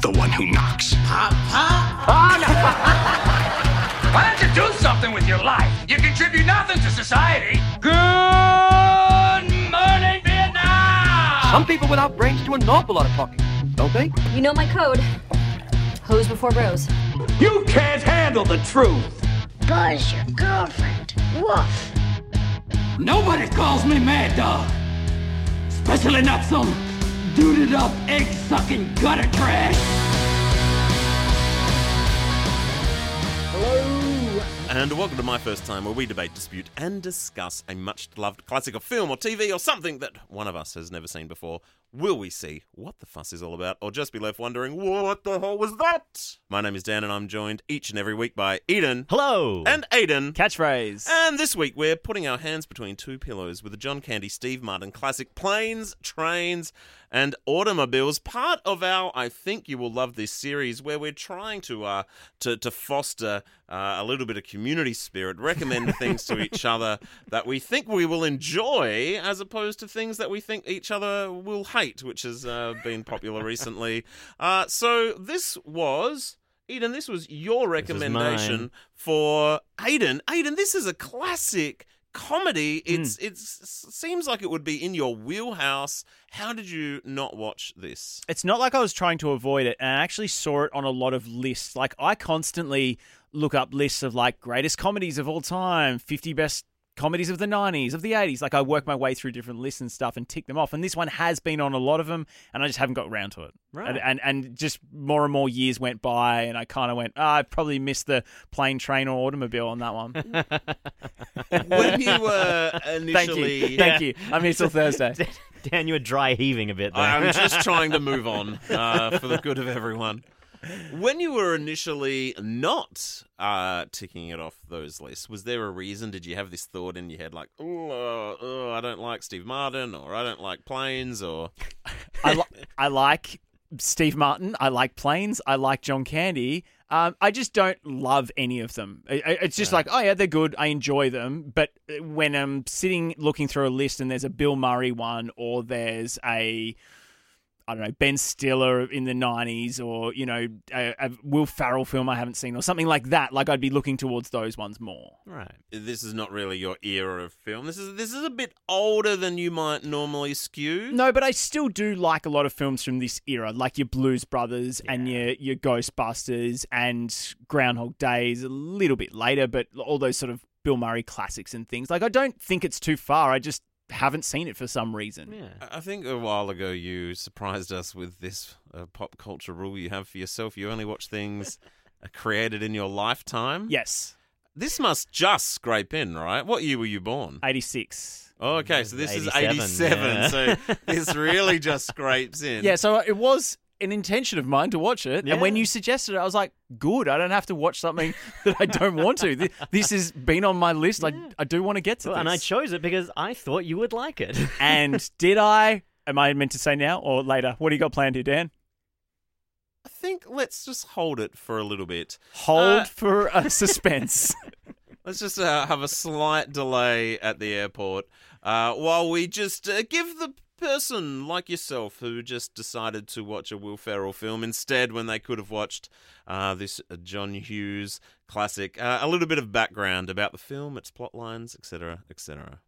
the one who knocks. Oh, Why don't you do something with your life? You contribute nothing to society. Good morning, Vietnam! Some people without brains do an awful lot of talking, don't they? You know my code. Hose before bros. You can't handle the truth. Buzz, your girlfriend. Woof. Nobody calls me Mad Dog. Especially not some duded up, egg sucking gutter trash. Hello, and welcome to my first time where we debate, dispute, and discuss a much loved classic of film or TV or something that one of us has never seen before. Will we see what the fuss is all about, or just be left wondering, what the hell was that? My name is Dan, and I'm joined each and every week by Eden Hello. and Aiden. catchphrase. And this week we're putting our hands between two pillows with the John Candy Steve Martin classic Planes, Trains, and Automobiles. Part of our I think you will love this series where we're trying to uh to, to foster uh, a little bit of community spirit, recommend things to each other that we think we will enjoy as opposed to things that we think each other will hate, which has uh, been popular recently. Uh, so this was Eden, this was your recommendation for Aiden. Aiden, this is a classic comedy. Hmm. It's it's seems like it would be in your wheelhouse. How did you not watch this? it's not like I was trying to avoid it, and I actually saw it on a lot of lists. Like I constantly look up lists of like greatest comedies of all time, 50 best comedies of the 90s, of the 80s. Like I work my way through different lists and stuff and tick them off. And this one has been on a lot of them, and I just haven't got around to it. Right. And and, and just more and more years went by, and I kind of went, ah, I probably missed the plane, train, or automobile on that one. When you were Thank initially, you, thank you. I'm here till Thursday. Dan, you were dry heaving a bit there. I'm just trying to move on uh, for the good of everyone. When you were initially not uh, ticking it off those lists, was there a reason? Did you have this thought in your head, like, "Oh, uh, oh I don't like Steve Martin," or "I don't like planes," or I, li- I like Steve Martin. I like Planes. I like John Candy. Um, I just don't love any of them. It's just like, oh yeah, they're good. I enjoy them. But when I'm sitting looking through a list and there's a Bill Murray one, or there's a I don't know Ben Stiller in the '90s, or you know a, a Will Ferrell film I haven't seen, or something like that, like I'd be looking towards those ones more. right. this is not really your era of film. This is this is a bit older than you might normally skew. No, but I still do like a lot of films from this era, like your Blues Brothers and your your Ghostbusters and Groundhog Days. A little bit later, but all those sort of Bill Murray classics and things. Like I don't think it's too far. I just haven't seen it for some reason. Yeah. I think a while ago you surprised us with this uh, pop culture rule you have for yourself. You only watch things created in your lifetime. Yes, This must just scrape in, right? What year were you born? eighty six. Oh, okay, so this is 87, 87. yeah. So this really just scrapes in. Yeah, so it was an intention of mine to watch it, and when you suggested it, I was like, "Good, I don't have to watch something that I don't want to." Th- This has been on my list. I I do want to get to Well, this. and I chose it because I thought you would like it. And did I? Am I meant to say now or later? What do you got planned here, Dan? I think let's just hold it for a little bit. Hold Uh, for a suspense. Let's just uh, have a slight delay at the airport uh, while we just uh, give the person like yourself who just decided to watch a Will Ferrell film instead when they could have watched uh, this John Hughes classic uh, a little bit of background about the film, its plot lines, etc., etc.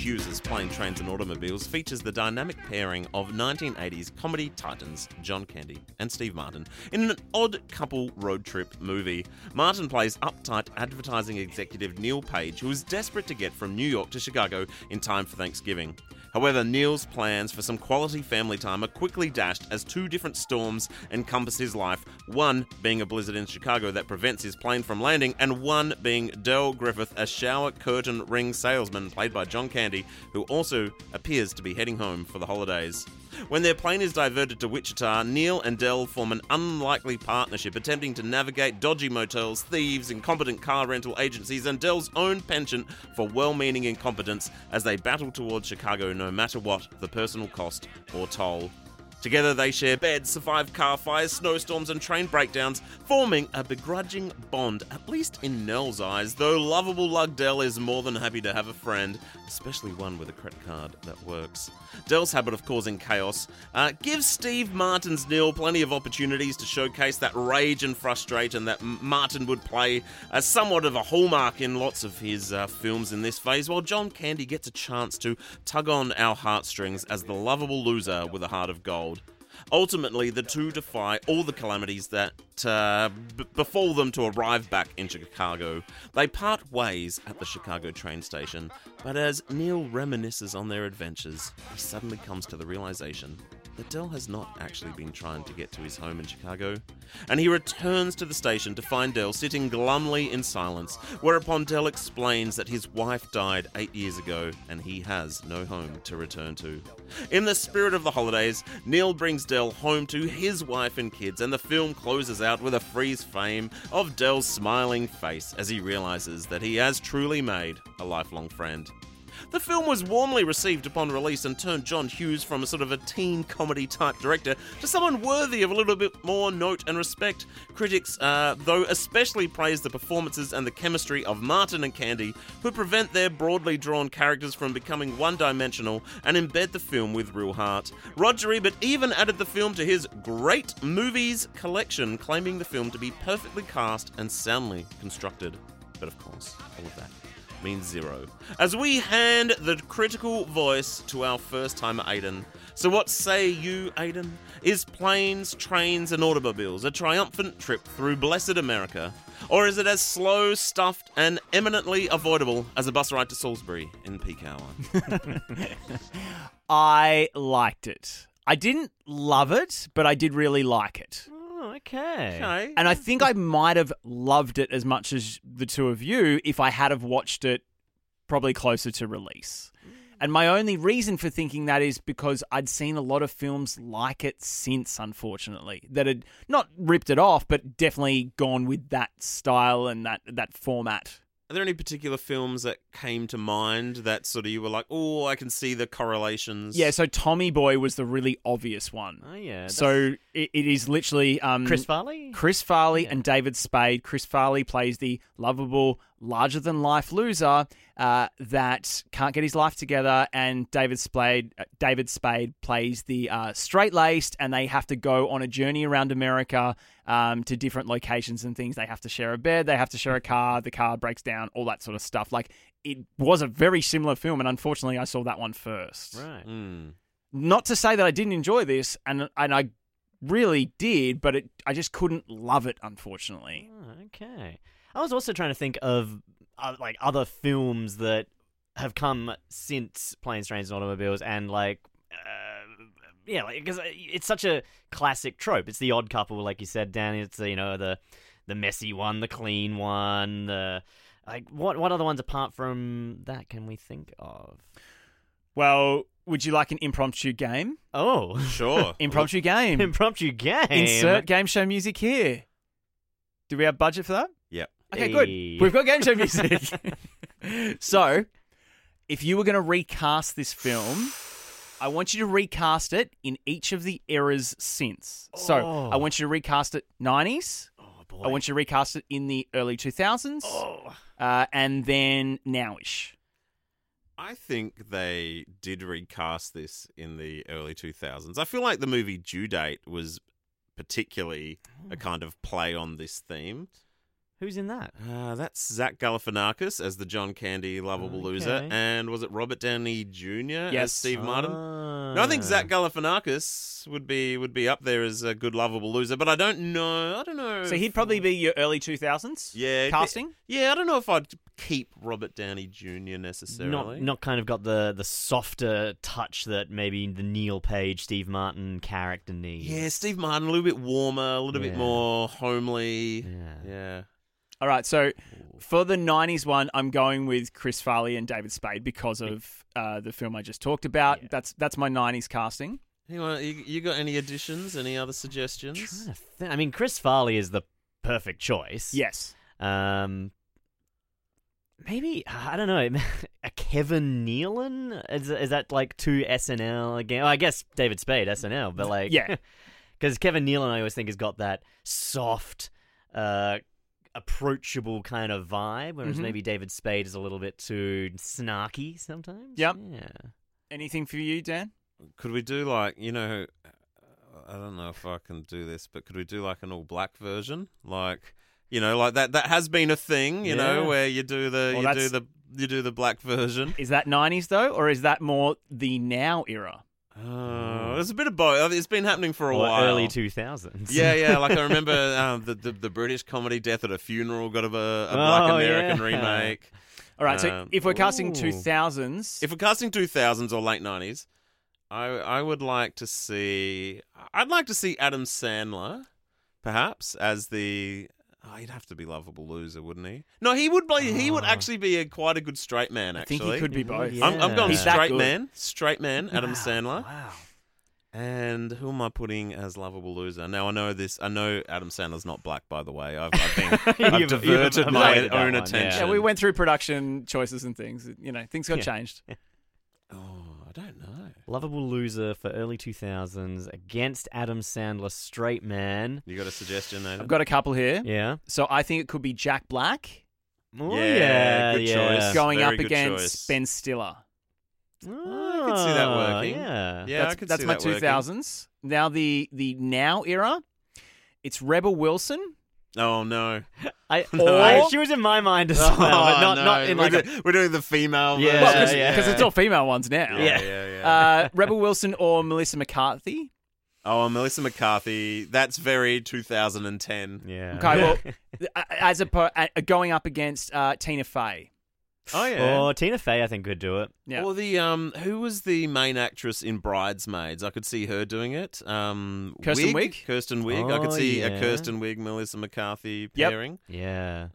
Hughes' Plane, Trains and Automobiles features the dynamic pairing of 1980s comedy titans John Candy and Steve Martin in an odd couple road trip movie. Martin plays uptight advertising executive Neil Page, who is desperate to get from New York to Chicago in time for Thanksgiving. However, Neil's plans for some quality family time are quickly dashed as two different storms encompass his life one being a blizzard in Chicago that prevents his plane from landing, and one being Dell Griffith, a shower curtain ring salesman played by John Candy, who also appears to be heading home for the holidays. When their plane is diverted to Wichita, Neil and Dell form an unlikely partnership attempting to navigate dodgy motels, thieves, incompetent car rental agencies, and Dell's own penchant for well meaning incompetence as they battle towards Chicago no matter what the personal cost or toll. Together they share beds, survive car fires, snowstorms, and train breakdowns, forming a begrudging bond, at least in Neil's eyes, though lovable Lug Dell is more than happy to have a friend, especially one with a credit card that works. Dell's habit of causing chaos uh, gives Steve Martin's Neil plenty of opportunities to showcase that rage and frustration that Martin would play as somewhat of a hallmark in lots of his uh, films in this phase, while John Candy gets a chance to tug on our heartstrings as the lovable loser with a heart of gold. Ultimately, the two defy all the calamities that uh, b- befall them to arrive back in Chicago. They part ways at the Chicago train station, but as Neil reminisces on their adventures, he suddenly comes to the realization Dell has not actually been trying to get to his home in Chicago, and he returns to the station to find Dell sitting glumly in silence, whereupon Dell explains that his wife died eight years ago and he has no home to return to. In the spirit of the holidays, Neil brings Dell home to his wife and kids, and the film closes out with a freeze frame of Dell's smiling face as he realizes that he has truly made a lifelong friend. The film was warmly received upon release and turned John Hughes from a sort of a teen comedy type director to someone worthy of a little bit more note and respect. Critics, uh, though, especially praised the performances and the chemistry of Martin and Candy, who prevent their broadly drawn characters from becoming one dimensional and embed the film with real heart. Roger Ebert even added the film to his Great Movies collection, claiming the film to be perfectly cast and soundly constructed. But of course, all of that means zero. As we hand the critical voice to our first timer, Aiden. So, what say you, Aiden? Is planes, trains, and automobiles a triumphant trip through blessed America? Or is it as slow, stuffed, and eminently avoidable as a bus ride to Salisbury in peak hour? I liked it. I didn't love it, but I did really like it. Oh, okay. okay. And I think I might have loved it as much as the two of you if I had have watched it probably closer to release. Mm. And my only reason for thinking that is because I'd seen a lot of films like it since, unfortunately, that had not ripped it off, but definitely gone with that style and that that format. Are there any particular films that came to mind that sort of you were like, oh, I can see the correlations? Yeah, so Tommy Boy was the really obvious one. Oh, yeah. that's So it, it is literally um, Chris Farley? Chris Farley and David Spade. Chris Farley plays the lovable, larger than life loser uh, that can't get his life together, and David Spade uh, David Spade plays the uh, straight laced, and they have to go on a journey around America um, to different locations and things. They have to share a bed, they have to share a car, the car breaks down, all that sort of stuff. Like it was a very similar film, and unfortunately, I saw that one first Right. Mm. not to say that I didn't enjoy this, and and I really did, but it I just couldn't love it, unfortunately. Oh, okay. I was also trying to think of uh, like other films that have come since Planes, Trains, and Automobiles, and like. Uh, yeah, like because it's such a classic trope. It's the odd couple, like you said, Danny. It's the, you know the the messy one, the clean one. The like what what other ones apart from that can we think of? Well, would you like an impromptu game? Oh, Sure. Impromptu game. impromptu game. Insert game show music here. Do we have budget for that? Okay, Hey. good. We've got game show music. so, if you were going to recast this film, I want you to recast it in each of the eras since. So, Oh. I want you to recast it 90s. Oh boy. I want you to recast it in the early 2000s. Oh. Uh, and then nowish. I think they did recast this in the early 2000s. I feel like the movie Due Date was particularly a kind of play on this theme. Who's in that? Uh, that's Zach Galifianakis as the John Candy lovable loser, and was it Robert Downey Jr. as Yes. Steve Martin? Ah. No, I think Zach Galifianakis would be would be up there as a good lovable loser, but I don't know. I don't know. So he'd probably be your early 2000s yeah casting? Yeah, I don't know if I'd keep Robert Downey Jr. necessarily. not not kind of got the the softer touch that maybe the Neil Page, Steve Martin character needs. Yeah, Steve Martin a little bit warmer, a little bit more homely. Yeah. Yeah. All right, so for the 90s one, I'm going with Chris Farley and David Spade because of uh, the film I just talked about. Yeah. That's that's my 90s casting. You, you, you got any additions? Any other suggestions? to thi- I mean, Chris Farley is the perfect choice. Yes. Um, maybe I don't know. A Kevin Nealon is is that like two SNL again? Well, I guess David Spade SNL, but like Yeah. because Kevin Nealon I always think has got that soft, uh, approachable kind of vibe, whereas Mhm. maybe David Spade is a little bit too snarky sometimes. Yep. Yeah. Anything for you, Dan? Could we do like you know? I don't know if I can do this, but could we do like an all black version? Like you know, like that that has been a thing. You know, where you do the Well, you do the you do the black version. Is that 90s though, or is that more the now era? Oh, there's a bit of both. It's been happening for a Or while. early two thousands. Yeah, yeah. Like I remember um, the, the the British comedy Death at a Funeral got a, a Black Oh, American yeah. remake. All right, so Um, if we're casting 2000s, If we're casting two thousands or late nineties, I I would like to see. I'd like to see Adam Sandler, perhaps as the. Oh, he'd have to be lovable loser, wouldn't he? No, he would play. He would Oh. actually be a quite a good straight man. I Actually, think he could be mm-hmm. both. Yeah. I'm, I'm going He's that straight good. man, straight man, Adam Wow. Sandler. Wow. And who am I putting as lovable loser? Now I know this. I know Adam Sandler's not black, by the way. I've, I've, been, I've You've- you've diverted my avoided that own one, yeah. attention. Yeah, we went through production choices and things. You know, things got Yeah. changed. Oh, I don't know. Lovable loser for early 2000s against Adam Sandler, straight man. You got a suggestion, Nathan? I've got a couple here. Yeah. So I think it could be Jack Black Oh, Yeah, yeah, good yeah. choice. going very up good against choice. Ben Stiller. Oh, I can see that ah, working. Yeah. Yeah, I that's could that's see my that working. 2000s. Now the the now era, it's Rebel Wilson. Oh no! I, Or- I- she was in my mind as well, but not, Oh, not no. in we're, like a, we're doing the female Yeah, Well, version. because yeah. it's all female ones now. yeah, Yeah. yeah, yeah. Uh, Rebel Wilson or Melissa McCarthy. oh, Melissa McCarthy. That's very 2010. yeah. Okay, well, as a per- uh, going up against uh, Tina Fey. Oh yeah. Or Tina Fey, I think, could do it. Yeah. Or the um, who was the main actress in Bridesmaids? I could see her doing it. Um, Kirsten Wig? Wiig? Kirsten Wiig. I could Oh, see a. Kirsten Wiig, Melissa McCarthy Yep. pairing. Yeah.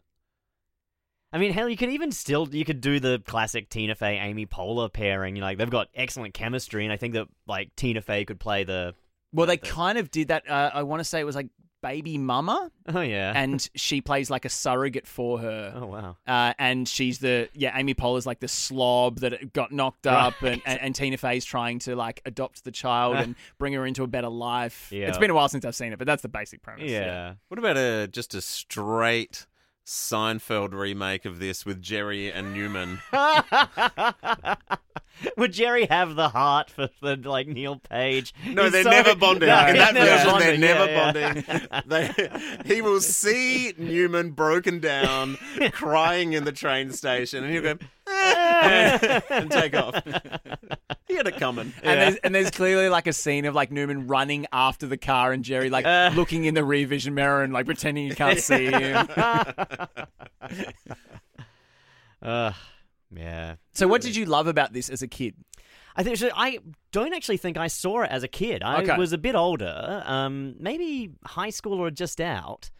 I mean, hell, you could even still you could do the classic Tina Fey Amy Poehler pairing. You know, like they've got excellent chemistry, and I think that like Tina Fey could play the. Well, they kind of did that. Uh, I want to say it was like Baby Mama, Oh yeah. and she plays like a surrogate for her. oh wow. Uh, and she's the yeah Amy Poehler's like the slob that got knocked up, and, and, and Tina Fey's trying to like adopt the child and bring her into a better life. Yeah. It's been a while since I've seen it, but that's the basic premise. Yeah. What about a just a straight Seinfeld remake of this with Jerry and Newman? Would Jerry have the heart for, for like Neil Page? No, He's they're so- never bonding. No, In he's that never version, bonding. they're Yeah, never yeah. bonding. They, he will see Newman broken down, crying in the train station, and he'll go and take off. He had it coming. And there's and there's clearly like a scene of like Newman running after the car and Jerry like Uh. looking in the rear vision mirror and like pretending you can't see him. Uh, yeah. So what did you love about this as a kid? I think so I don't actually think I saw it as a kid. I Okay. was a bit older, um, maybe high school or just out,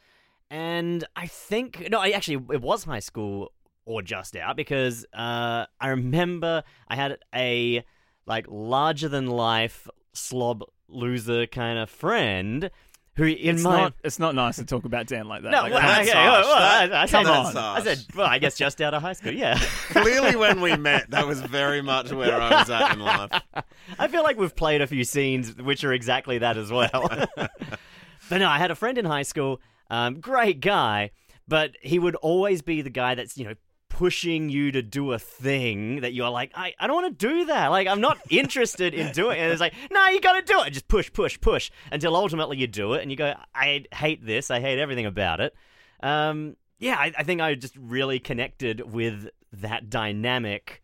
and I think no, I actually it was high school or just out because uh, I remember I had a like larger than life slob loser kind of friend who in It's my not it's not nice to talk about Dan like that. no, Like, well, that's okay, harsh. well, well, I, I come said, on. I said, well, I guess just out of high school, yeah. Clearly, when we met, that was very much where I was at in life. I feel like we've played a few scenes which are exactly that as well. but no, I had a friend in high school, um, great guy, but he would always be the guy that's, you know, pushing you to do a thing that you're like, I, I don't want to do that. Like, I'm not interested in doing it. And it's like, no, you got to do it. Just push, push, push until ultimately you do it and you go, I hate this. I hate everything about it. Um, yeah, I, I think I just really connected with that dynamic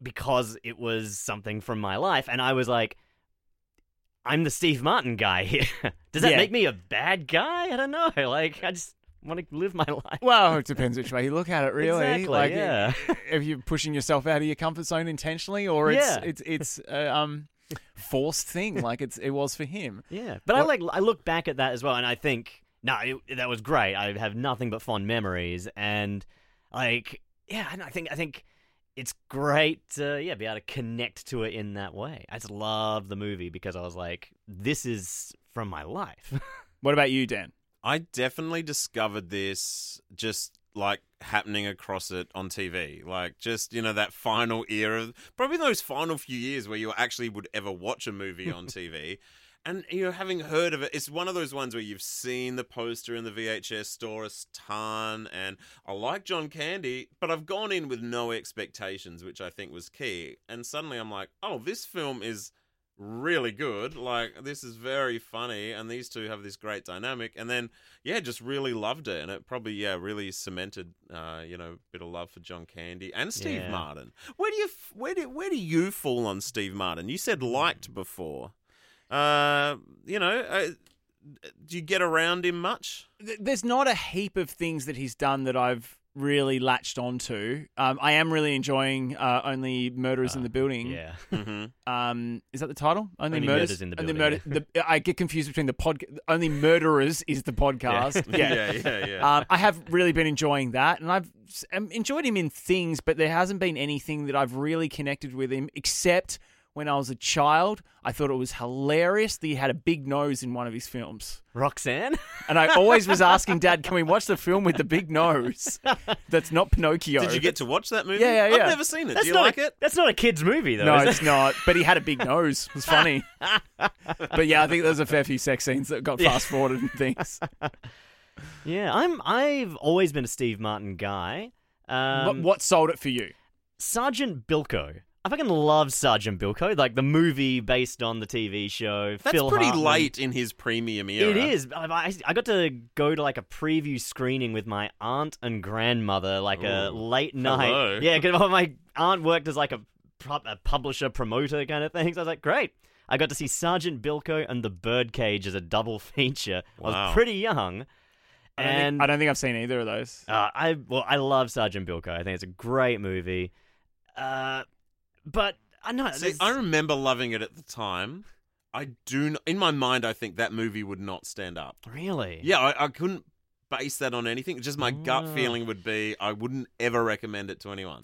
because it was something from my life. And I was like, I'm the Steve Martin guy here. Does that Yeah. make me a bad guy? I don't know. Like, I just want to live my life. Well, it depends which way you look at it, really. Exactly, like, yeah. if you're pushing yourself out of your comfort zone intentionally, or it's Yeah. it's it's a um forced thing, like it's it was for him. Yeah, but I like I look back at that as well, and I think no, it, that was great. I have nothing but fond memories, and like yeah, and I think I think it's great to yeah be able to connect to it in that way. I just love the movie because I was like, this is from my life. What about you, Dan? I definitely discovered this just like happening across it on TV. Like just, you know, that final era, probably those final few years where you actually would ever watch a movie on TV. And you know, having heard of it, it's one of those ones where you've seen the poster in the VHS store a ton, and I like John Candy, but I've gone in with no expectations, which I think was key. And suddenly I'm like, oh, this film is really good. Like this is very funny, and these two have this great dynamic. And then yeah, just really loved it, and it probably yeah really cemented uh, you know a bit of love for John Candy and Steve Yeah. Martin. Where do you where do where do you fall on Steve Martin? You said liked before. Uh, you know, uh, do you get around him much? There's not a heap of things that he's done that I've really latched onto. Um, I am really enjoying uh, Only Murderers in the Building. yeah. hmm Um, is that the title? Only, Only murders, Murders in the Only Building, Murder- the, I get confused between the pod. Only Murderers is the podcast. yeah, yeah, yeah. Um, I have really been enjoying that, and I've um, enjoyed him in things, but there hasn't been anything that I've really connected with him, except when I was a child. I thought it was hilarious that he had a big nose in one of his films. Roxanne. And I always was asking Dad, can we watch the film with the big nose? That's not Pinocchio. Did you get to watch that movie? Yeah, yeah, yeah. I've never seen it. That's do you not like a, it? That's not a kids movie though. No, is it? it's not. But he had a big nose. It was funny. but yeah, I think there's a fair few sex scenes that got fast forwarded and things. Yeah, I'm. I've always been a Steve Martin guy. Um, what, what sold it for you? Sergeant Bilko. I fucking love Sergeant Bilko, like the movie based on the TV show. That's Phil pretty Hartman. late in his premium era. It is. I, I, I got to go to like a preview screening with my aunt and grandmother, like a Ooh. late Hello. night. Yeah, because my aunt worked as like a, a publisher promoter kind of thing. So I was like, great. I got to see Sergeant Bilko and The Birdcage as a double feature. I was pretty young, I don't, and think, I don't think I've seen either of those. uh, I well, I love Sergeant Bilko. I think it's a great movie. Uh, but I know. See, I remember loving it at the time. I do. n- In my mind, I think that movie would not stand up. really. Yeah, I, I couldn't base that on anything. Just my gut Ah. feeling would be I wouldn't ever recommend it to anyone.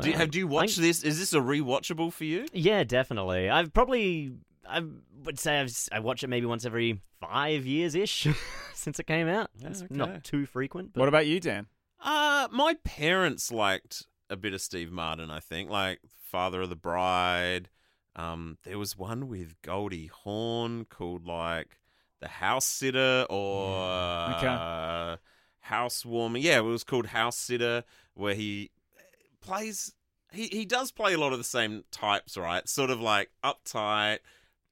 do you, have do you watch this? Is this a rewatchable for you? Yeah, definitely. I've probably I would say I've s- I watch it maybe once every five years ish since it came out. It's okay. not too frequent. But What about you, Dan? Uh, my parents liked a bit of Steve Martin. I think, like Father of the Bride. Um, there was one with Goldie Hawn called like The House Sitter or Okay. uh, Housewarming. Yeah, it was called House Sitter, where he plays. He he does play a lot of the same types, right? Sort of like uptight.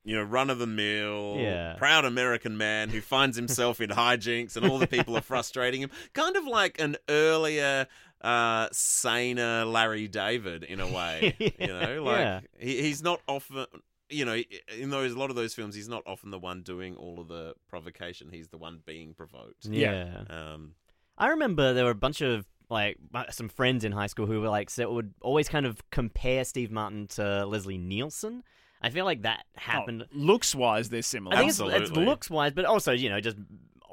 You know, run of the mill, Yeah. proud American man who finds himself in hijinks and all the people are frustrating him. Kind of like an earlier, uh, saner Larry David in a way. You know, like Yeah. he, he's not often. You know, in those a lot of those films, he's not often the one doing all of the provocation. He's the one being provoked. yeah. Um, I remember there were a bunch of like some friends in high school who were like so would always kind of compare Steve Martin to Leslie Nielsen. I feel like that happened. looks wise, they're similar. I think it's, it's looks wise, but also you know just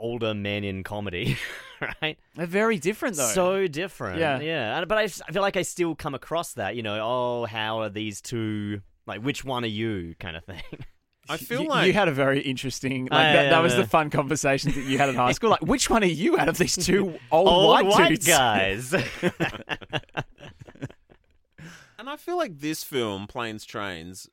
older men in comedy, right? they're very different, though. So different. Yeah. Yeah. But I, I feel like I still come across that, you know, oh, how are these two, like, which one are you kind of thing. I feel you, like you had a very interesting. Like, I that, that was am the fun conversations that you had in high school. Like, which one are you out of these two old, Old white, dudes? guys. And I feel like this film, Planes, Trains,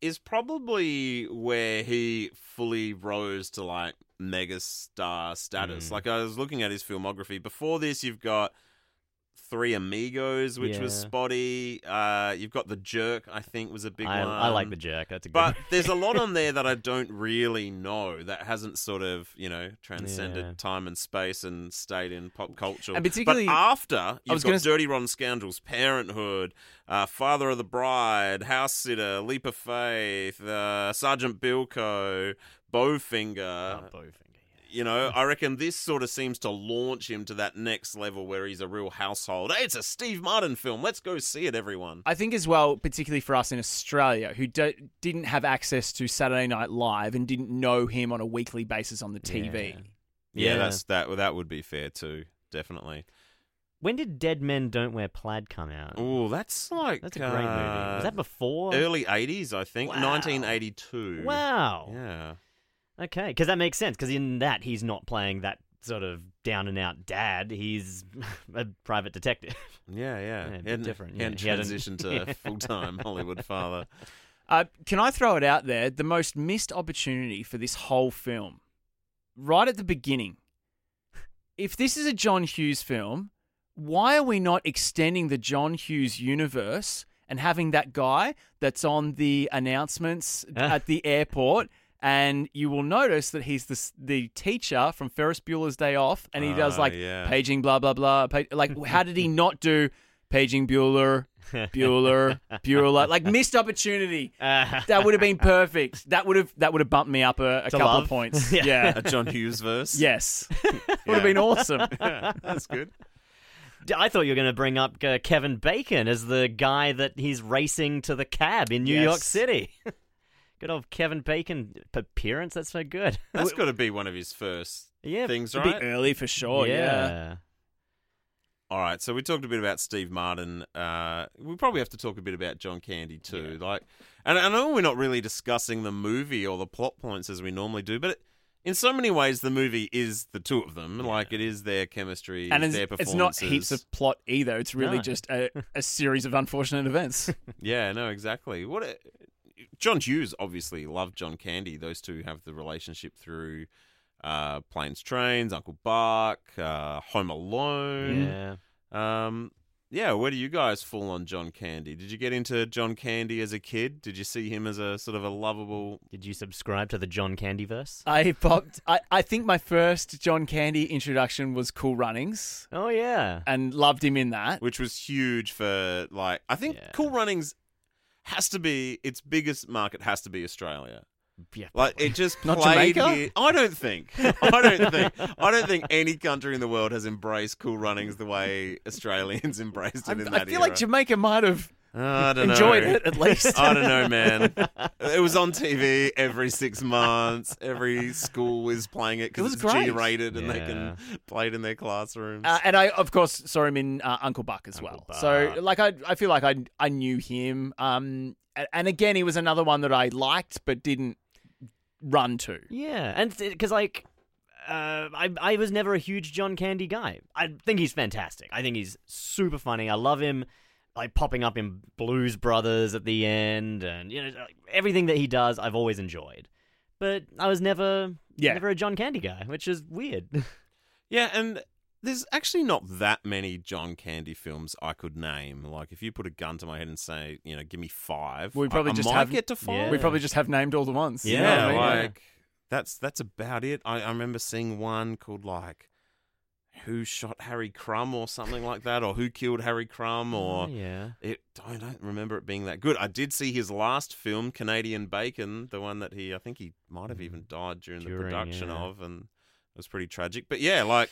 is probably where he fully rose to like megastar status. Mm. Like I was looking at his filmography. Before this, you've got Three Amigos, which was spotty. Uh, you've got The Jerk, I think, was a big I, one. I like the jerk. That's a good But there's a lot on there that I don't really know that hasn't sort of, you know, transcended Yeah. time and space and stayed in pop culture. And particularly- but after you've was got gonna Dirty Rotten Scoundrels, Parenthood, uh, Father of the Bride, House Sitter, Leap of Faith, uh, Sergeant Bilko, Bowfinger. Oh, Bowfinger, You know, I reckon this sort of seems to launch him to that next level where he's a real household. Hey, it's a Steve Martin film. Let's go see it, everyone. I think as well, particularly for us in Australia, who do, didn't have access to Saturday Night Live and didn't know him on a weekly basis on the TV. Yeah. Yeah, Yeah. that's that. That would be fair too, definitely. when did Dead Men Don't Wear Plaid come out? Oh, that's like That's a great movie. uh, Was that before? early '80s? I think Wow. 1982. Wow. Yeah. Okay, because that makes sense. Because in that, he's not playing that sort of down and out dad. He's a private detective. Yeah, yeah. Yeah, a He bit hadn't- different, He yeah. hadn't He hadn't- transitioned to Yeah. full time Hollywood father. Uh, can I throw it out there? The most missed opportunity for this whole film, right at the beginning. If this is a John Hughes film, why are we not extending the John Hughes universe and having that guy that's on the announcements at the airport? And you will notice that he's the the teacher from Ferris Bueller's Day Off, and he does Ah, like yeah. paging, blah blah blah. Pa- like, how did he not do paging Bueller, Bueller, Bueller? Like missed opportunity. Uh, That would have been perfect. That would have that would have bumped me up a, a couple love? of points. Yeah. Yeah. A John Hughes verse. yes. Would have been awesome. That's good. I thought you were going to bring up uh, Kevin Bacon as the guy that he's racing to the cab in New York City. Good old Kevin Bacon appearance. That's so good. That's got to be one of his first Yeah, things, It'd right? be early for sure. Yeah. All right, so we talked a bit about Steve Martin. Uh, we probably have to talk a bit about John Candy too. Like, and I know we're not really discussing the movie or the plot points as we normally do, but in so many ways, the movie is the two of them. Like, it is their chemistry, And it's, their it's not heaps of plot either. It's really No. just a, a series of unfortunate events. Yeah, no, exactly. What a, John Hughes obviously loved John Candy. Those two have the relationship through uh, Planes, Trains, Uncle Buck, uh, Home Alone. Yeah. Um, yeah, where do you guys fall on John Candy? Did you get into John Candy as a kid? Did you see him as a sort of a lovable? Did you subscribe to the John Candy verse? I popped. I, I think my first John Candy introduction was Cool Runnings, Oh yeah. and loved him in that. Which was huge for like I think Yeah. Cool Runnings has to be its biggest market has to be Australia. Yeah. Like it just Not played Jamaica? here. I don't think. I don't think. I don't think any country in the world has embraced Cool Runnings the way Australians embraced I, it in I that feel like. Jamaica might have I don't enjoyed know. it at least. I don't know, man. It was on TV every six months. Every school was playing it because It was it's great. G-rated and they can play it in their classrooms. Uh, and I, of course, saw him in uh, Uncle Buck as Uncle well. So, Buck. like, I, I feel like I, I knew him. Um, a- and again, he was another one that I liked but didn't run to. Yeah, and because like. Uh, I I was never a huge John Candy guy. I think he's fantastic. I think he's super funny. I love him, like popping up in Blues Brothers at the end, and you know everything that he does. I've always enjoyed, but I was never Yeah. never a John Candy guy, which is weird. yeah, and there's actually not that many John Candy films I could name. Like, if you put a gun to my head and say, you know, give me five, We probably I just might have- get to five. Yeah. We probably just have named all the ones. you know Yeah, I mean? like that's that's about it. I, I remember seeing one called like Who Shot Harry Crumb or something like that, or Who Killed Harry Crumb, or Oh, yeah, it. I don't remember it being that good. I did see his last film, Canadian Bacon, the one that he I think he might have even died during, the production yeah. of, and it was pretty tragic. But yeah, like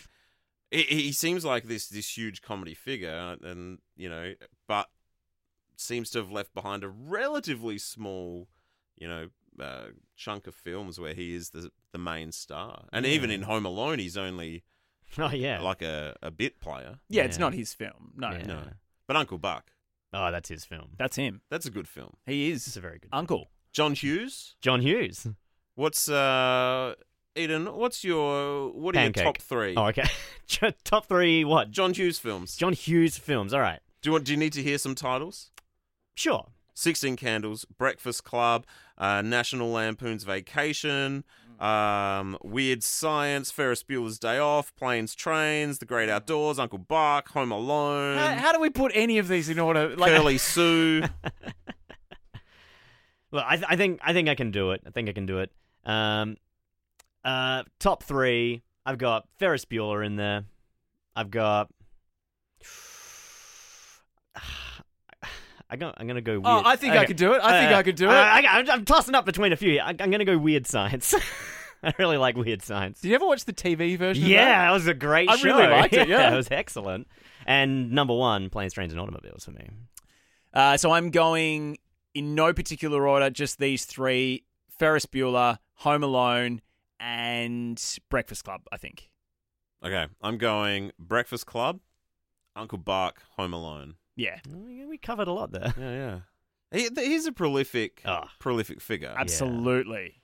he, he seems like this this huge comedy figure, and you know, but seems to have left behind a relatively small, you know, uh, chunk of films where he is the the main star. And even in Home Alone, he's only oh yeah, like a, a bit player. Yeah, it's Yeah. not his film. No, Yeah. No, but Uncle Buck, Oh, that's his film. that's him. that's a good film. He It's is a very good film. Uncle. John Hughes, John Hughes. what's uh, Eden? What's your what are Pancake. your top three? Oh, okay. Top three. What? John Hughes films. John Hughes films. All right. do you want? Do you need to hear some titles? Sure. Sixteen Candles, Breakfast Club, uh, National Lampoon's Vacation, um, Weird Science, Ferris Bueller's Day Off, Planes, Trains, The Great Outdoors, Uncle Buck, Home Alone, How, how do we put any of these in order? Like, Curly Sue. Look, I, th- I think I think I can do it. I think I can do it. Um, uh, top three. I've got Ferris Bueller in there. I've got. I go, I'm gonna go weird. Oh, I think I could do it. I think Uh, I could do it. I, I, I'm tossing up between a few. here. I, I'm gonna go weird science. I really like weird science. Did you ever watch the TV version? of Yeah, that? that was a great I show. really liked it, yeah. it was excellent. And number one, Planes, Trains, and Automobiles for me. Uh, so I'm going in no particular order, just these three: Ferris Bueller, Home Alone, and Breakfast Club. I think. Okay, I'm going Breakfast Club, Uncle Buck, Home Alone. Yeah, we covered a lot there. Yeah, yeah. He, th- he's a prolific, Ah. prolific figure. absolutely.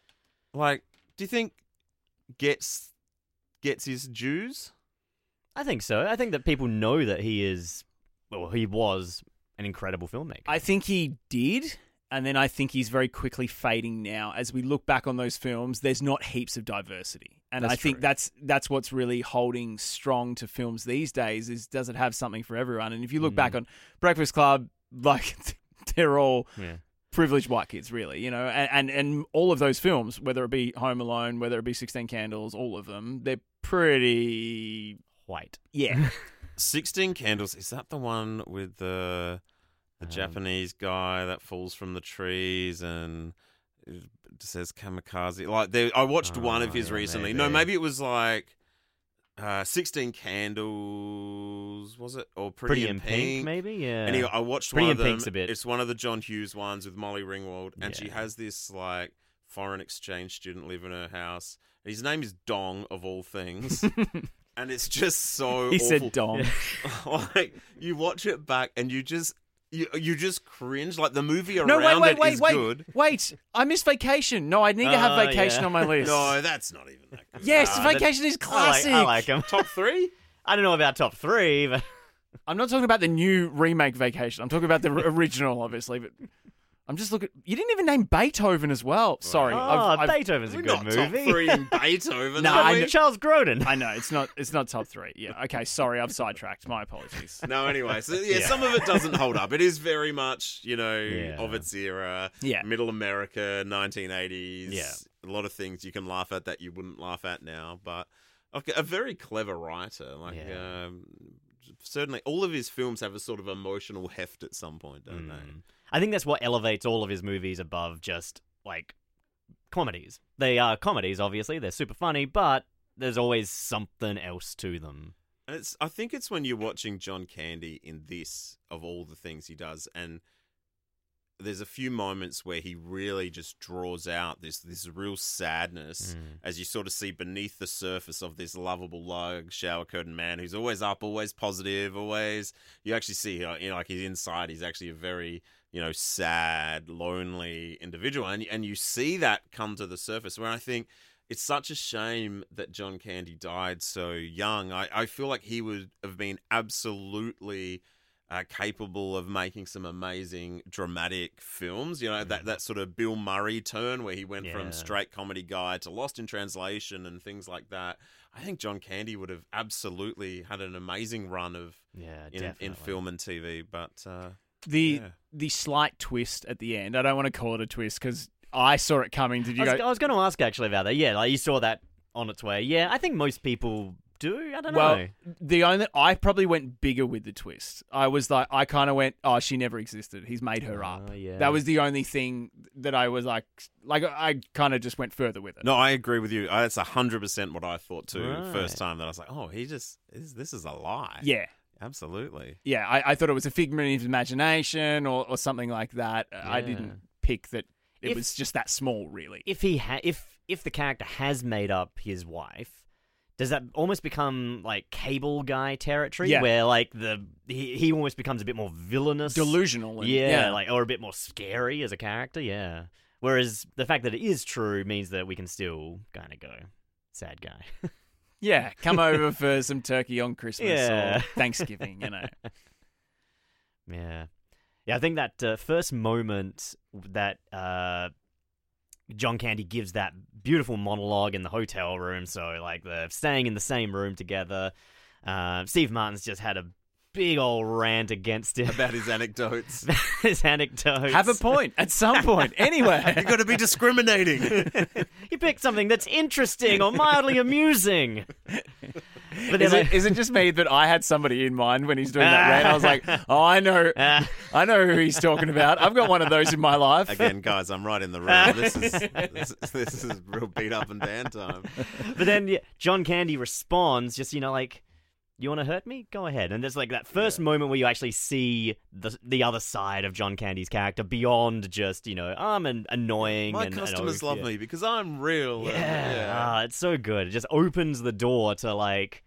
Like, do you think gets gets his dues? I think so. I think that people know that he is, well, he was an incredible filmmaker. I think he did, and then I think he's very quickly fading now. As we look back on those films, there's not heaps of diversity, and I think true. that's that's what's really holding strong to films these days. Is does it have something for everyone? And if you look Mm. back on Breakfast Club, like they're all yeah. privileged white kids, really, you know, and, and and all of those films, whether it be Home Alone, whether it be Sixteen Candles, all of them, they're pretty, White. yeah, Sixteen Candles is that the one with the the Um, Japanese guy that falls from the trees and it says kamikaze? Like, there, I watched one of Oh, his yeah, recently. No, maybe. maybe it was like uh, Sixteen Candles. Was it or Pretty, Pretty in Pink, maybe? Yeah. Anyway, I watched Pretty one in of them. Pink's a bit- It's one of the John Hughes ones with Molly Ringwald, and she has this like foreign exchange student live in her house. His name is Dong of all things, and it's just so. he awful. said dong like you watch it back, and you just you you just cringe. Like the movie around No, wait, wait, it wait, is wait, good. wait! I missed Vacation. No, I need to have Oh, Vacation yeah. on my list. No, that's not even that good. Yes, Ah, that- Vacation is I like, classic. I like him. Top three? I don't know about top three, but I'm not talking about the new remake Vacation. I'm talking about the original, obviously. But I'm just looking. You didn't even name Beethoven as well. Sorry. oh, I've- I've- Beethoven's a We're good not top movie. three in Beethoven. Nah, are I we? know- Charles Grodin. I know it's not. It's not top three. Yeah. Okay. Sorry, I've sidetracked. My apologies. No, anyway, so yeah, Yeah. some of it doesn't hold up. It is very much, you know, Yeah. of its era. Yeah. Middle America, 1980s. Yeah. A lot of things you can laugh at that you wouldn't laugh at now, but okay, a very clever writer. Like, Yeah. um, certainly, all of his films have a sort of emotional heft at some point, don't Mm. I think that's what elevates all of his movies above just like comedies. They are comedies, obviously. They're super funny, but there's always something else to them. It's, I think it's when you're watching John Candy in this, of all the things he does, and there's a few moments where he really just draws out this this real sadness Mm. as you sort of see beneath the surface of this lovable lug shower curtain man who's always up, always positive, always. You actually see, uh, you know, like he's inside. He's actually a very, you know, sad, lonely individual, and and you see that come to the surface. Where I think it's such a shame that John Candy died so young. I I feel like he would have been absolutely uh, capable of making some amazing dramatic films. You know, that, that sort of Bill Murray turn where he went Yeah. from straight comedy guy to Lost in Translation and things like that. I think John Candy would have absolutely had an amazing run of Yeah, in, in film and TV. But uh, The Yeah. the slight twist at the end. I don't want to call it a twist because I saw it coming. Did you I was, go? I was going to ask actually about that. Yeah, like you saw that on its way. Yeah, I think most people do. I don't Well, know. the only I probably went bigger with the twist. I was like, I kind of went, oh, she never existed. He's made her up. Oh, yeah. That was the only thing that I was like, like I kind of just went further with it. no, I agree with you. Uh, That's hundred percent what I thought too. Right. First time that I was like, oh, he just is. This is a lie. Yeah, absolutely. yeah. I, I thought it was a figment of his imagination or, or something like that. I didn't pick that. It If- was just that small, really. if he ha- if if the character has made up his wife, does that almost become like cable guy territory Yeah. where like the he, he almost becomes a bit more villainous, Delusional. And, yeah, like or a bit more scary as a character, yeah. Whereas the fact that it is true means that we can still kind of go sad guy. yeah. Come over for some turkey on Christmas Yeah. or Thanksgiving. You know. Yeah, yeah. I think that uh, first moment that uh, John Candy gives that beautiful monologue in the hotel room, so like they're staying in the same room together. Uh, Steve Martin's just had a big old rant against him About his anecdotes. his anecdotes. Have a point at some point. Anyway. you've got to be discriminating. you pick something that's interesting or mildly amusing. But Is like, it, is it just me that I had somebody in mind when he's doing that rant? I was like, oh, I know. I know who he's talking about. I've got one of those in my life. Again, guys, I'm right in the room. This is this, is- this is real beat up and band time. but then yeah, John Candy responds, just you know, like, "You want to hurt me? Go ahead." And there's like that first moment where you actually see the the other side of John Candy's character beyond just you know, I'm an annoying. My and, and customers oaf, love yeah. me because I'm real. Yeah, and- yeah. Ah, it's so good. It just opens the door to like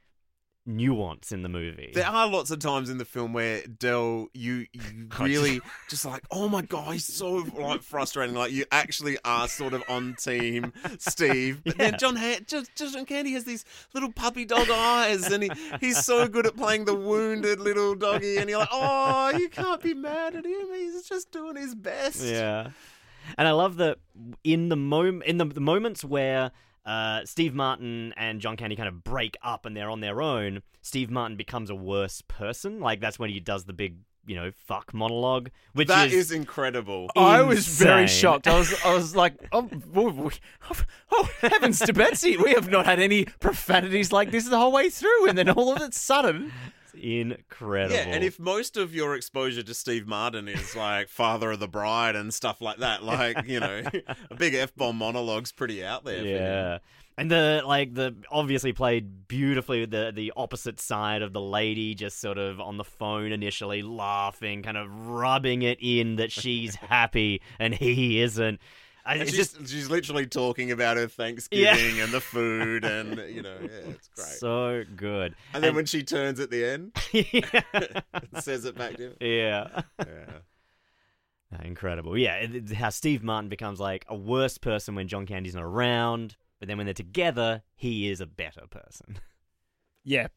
nuance in the movie. There are lots of times in the film where Dell, you you really just like, oh my god, he's so like frustrating. Like you actually are sort of on team Steve, but then John ha- just John Candy has these little puppy dog eyes, and he he's so good at playing the wounded little doggy, and you're like, oh, you can't be mad at him. He's just doing his best. Yeah, and I love that in the mom in the, the moments where uh, Steve Martin and John Candy kind of break up and they're on their own, Steve Martin becomes a worse person. Like that's when he does the big, you know, fuck monologue, which That is, is incredible. I was very insane. shocked. I was, I was like, oh, oh, we- oh, heavens to Betsy, we have not had any profanities like this the whole way through, and then all of a sudden, incredible. Yeah, and if most of your exposure to Steve Martin is like Father of the Bride and stuff like that, like, you know, a big F bomb monologue's pretty out there. for yeah. And the like the obviously played beautifully with the the opposite side of the lady just sort of on the phone initially laughing, kind of rubbing it in that she's happy and he isn't. I, And she's, just she's literally talking about her Thanksgiving and the food and, you know, yeah, it's great. so good. and then when she turns at the end, yeah. says it back to him. yeah. Yeah. Incredible. Yeah, it- it's how Steve Martin becomes like a worse person when John Candy's not around, but then when they're together, he is a better person. yeah,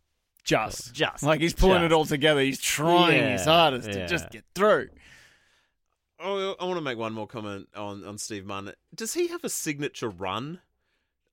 just, Just. like he's pulling Just. it all together. He's trying his Yeah, hardest to just get through. Oh, I want to make one more comment on, on Steve Martin. Does he have a signature run?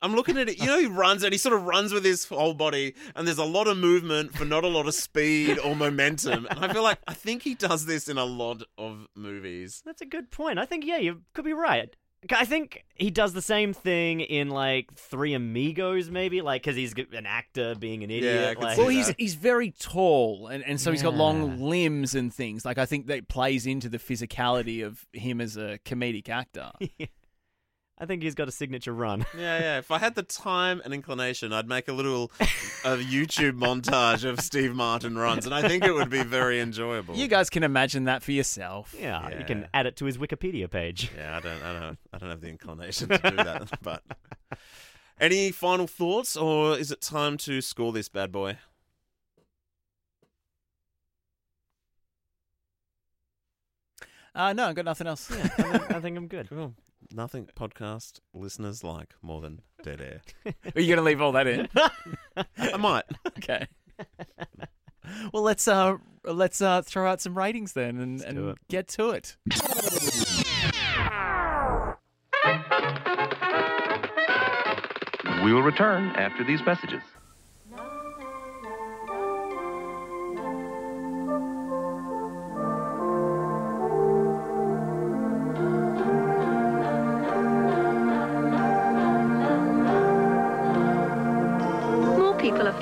I'm looking at it. You know, he runs and he sort of runs with his whole body, and there's a lot of movement for not a lot of speed or momentum. And I feel like I think he does this in a lot of movies. That's a good point. I think yeah, you could be right. I think he does the same thing in like Three Amigos, maybe, like because he's an actor being an idiot. I could like, Well, he's he's very tall, and, and so he's got long limbs and things. Like I think that plays into the physicality of him as a comedic actor. I think he's got a signature run. Yeah, yeah. If I had the time and inclination, I'd make a little a YouTube montage of Steve Martin runs, and I think it would be very enjoyable. You guys can imagine that for yourself. Yeah, you can add it to his Wikipedia page. Yeah, I don't, I don't, I don't have the inclination to do that. But any final thoughts, or is it time to score this bad boy? Uh, no, I've got nothing else. I, think, I think I'm good. Cool. Nothing podcast listeners like more than dead air. Are you going to leave all that in? I might. okay. Well, let's uh let's uh throw out some ratings then and, do and it. get to it. We will return after these messages.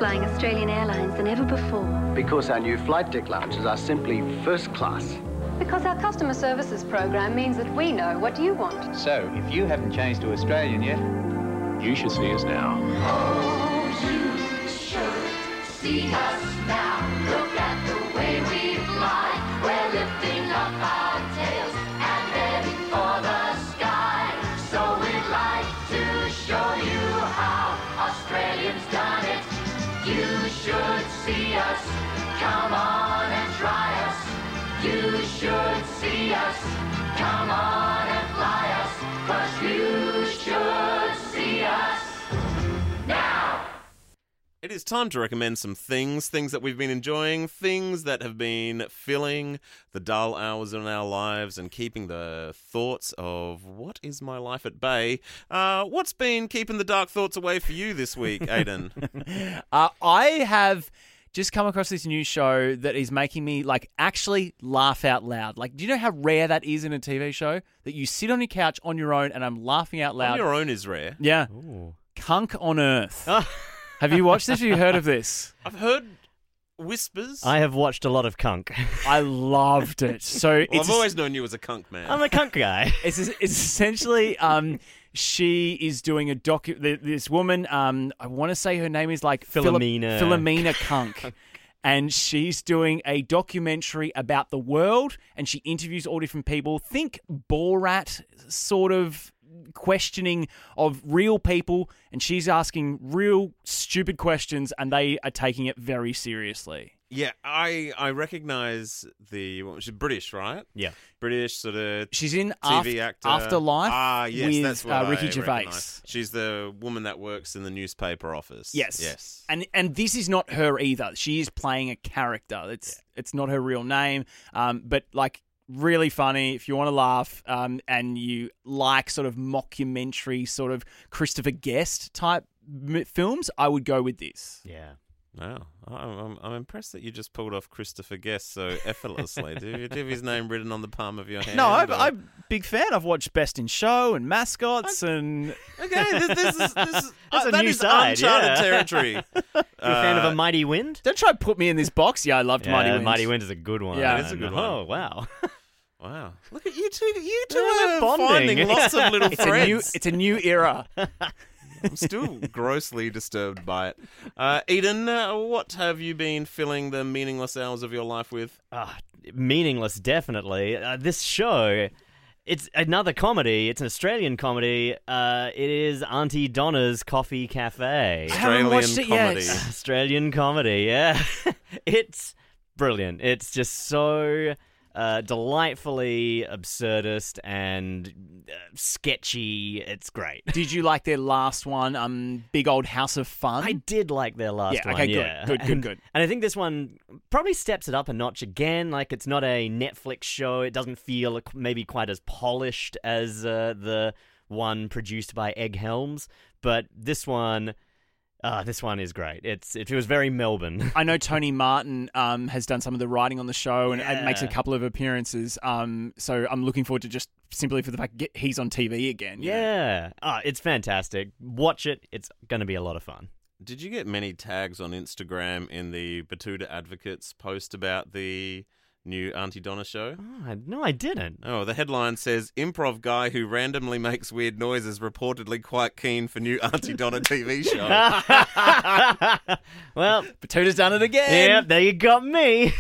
Flying Australian Airlines than ever before. Because our new flight deck lounges are simply first class. Because our customer services program means that we know what you want. So, if you haven't changed to Australian yet, You should see us now. Oh, you should see us It is time to recommend some things, things that we've been enjoying, things that have been filling the dull hours in our lives and keeping the thoughts of what is my life at bay. Uh, what's been keeping the dark thoughts away for you this week, Aiden? Uh, I have just come across this new show that is making me like actually laugh out loud. Like, do you know how rare that is in a TV show? That you sit on your couch on your own and I'm laughing out loud? On your own is rare. yeah, Cunk on Earth. have you watched this? Have you heard of this? I've heard whispers. I have watched a lot of Cunk. I loved it. So well, it's I've always known you as a cunk man. I'm a Cunk guy. it's it's essentially um she is doing a docu th- this woman um I want to say her name is like Philip- Philomena. Philomena Cunk and she's doing a documentary about the world and she interviews all different people think Borat sort of questioning of real people, and she's asking real stupid questions, and they are taking it very seriously. Yeah, I I recognize the what, she's British, right? Yeah. British sort of She's in TV Aft- actor. Afterlife Ah, yes, with that's what uh, Ricky I Gervais. recognise. She's the woman that works in the newspaper office. Yes. yes. And and this is not her either. She is playing a character. It's it's not her real name. Um, but like really funny if you want to laugh um, and you like sort of mockumentary sort of Christopher Guest type m- films, I would go with this. Yeah. Wow, I'm, I'm, I'm impressed that you just pulled off Christopher Guest so effortlessly. do, you, do you have his name written on the palm of your hand? No, I'm, or- I'm a big fan. I've watched Best in Show and Mascots and okay. This, this is this is That's uh, a that new is side, uncharted yeah. territory. You're a fan of Uh, a Mighty Wind? don't try to put me in this box. Yeah, I loved Yeah, Mighty Wind. Mighty Wind is a good one. Yeah. It is a good one. Oh wow. Wow, look at you two! You two Yeah, are bonding. finding lots of little It's a friends. new it's a new era. I'm still grossly disturbed by it. Uh, Eden, uh, what have you been filling the meaningless hours of your life with? Ah, meaningless, definitely. Uh, this show, it's another comedy. It's an Australian comedy. Uh, it is Aunty Donna's Coffee Cafe. I haven't watched it yet. comedy. Australian comedy, yeah. it's brilliant. It's just so uh, delightfully absurdist and uh, sketchy. It's great. Did you like their last one? Um, Big Old House of Fun. I did like their last Yeah, one. okay, good, yeah. good, good, and, good. And I think this one probably steps it up a notch again. Like it's not a Netflix show. It doesn't feel maybe quite as polished as uh, the one produced by Ed Helms, but this one, uh, this one is great. It's it feels very Melbourne. I know Tony Martin um, has done some of the writing on the show and, and makes a couple of appearances. Um, so I'm looking forward to just simply for the fact get, he's on TV again. yeah, ah, it's fantastic. Watch it. It's going to be a lot of fun. Did you get many tags on Instagram in the Betoota Advocate's post about the new Aunty Donna show? Oh, no, I didn't. Oh, the headline says improv guy who randomly makes weird noises reportedly quite keen for new Aunty Donna TV show. well, Betoota's done it again. yeah, there you got me.